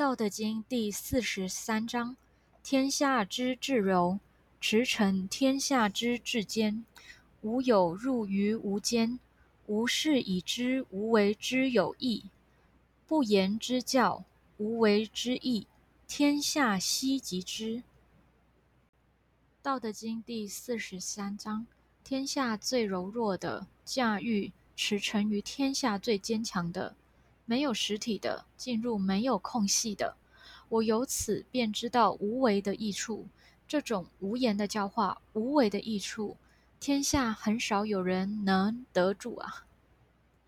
道德经第四十三章：天下之至柔，驰骋天下之至坚。无有入于无间，无事以知无为之有益。不言之教，无为之义。天下希及之。道德经第四十三章：天下最柔弱的，驾驭驰骋于天下最坚强的。没有实体的，进入没有空隙的。我由此便知道无为的益处。这种无言的教化，无为的益处，天下很少有人能得住啊。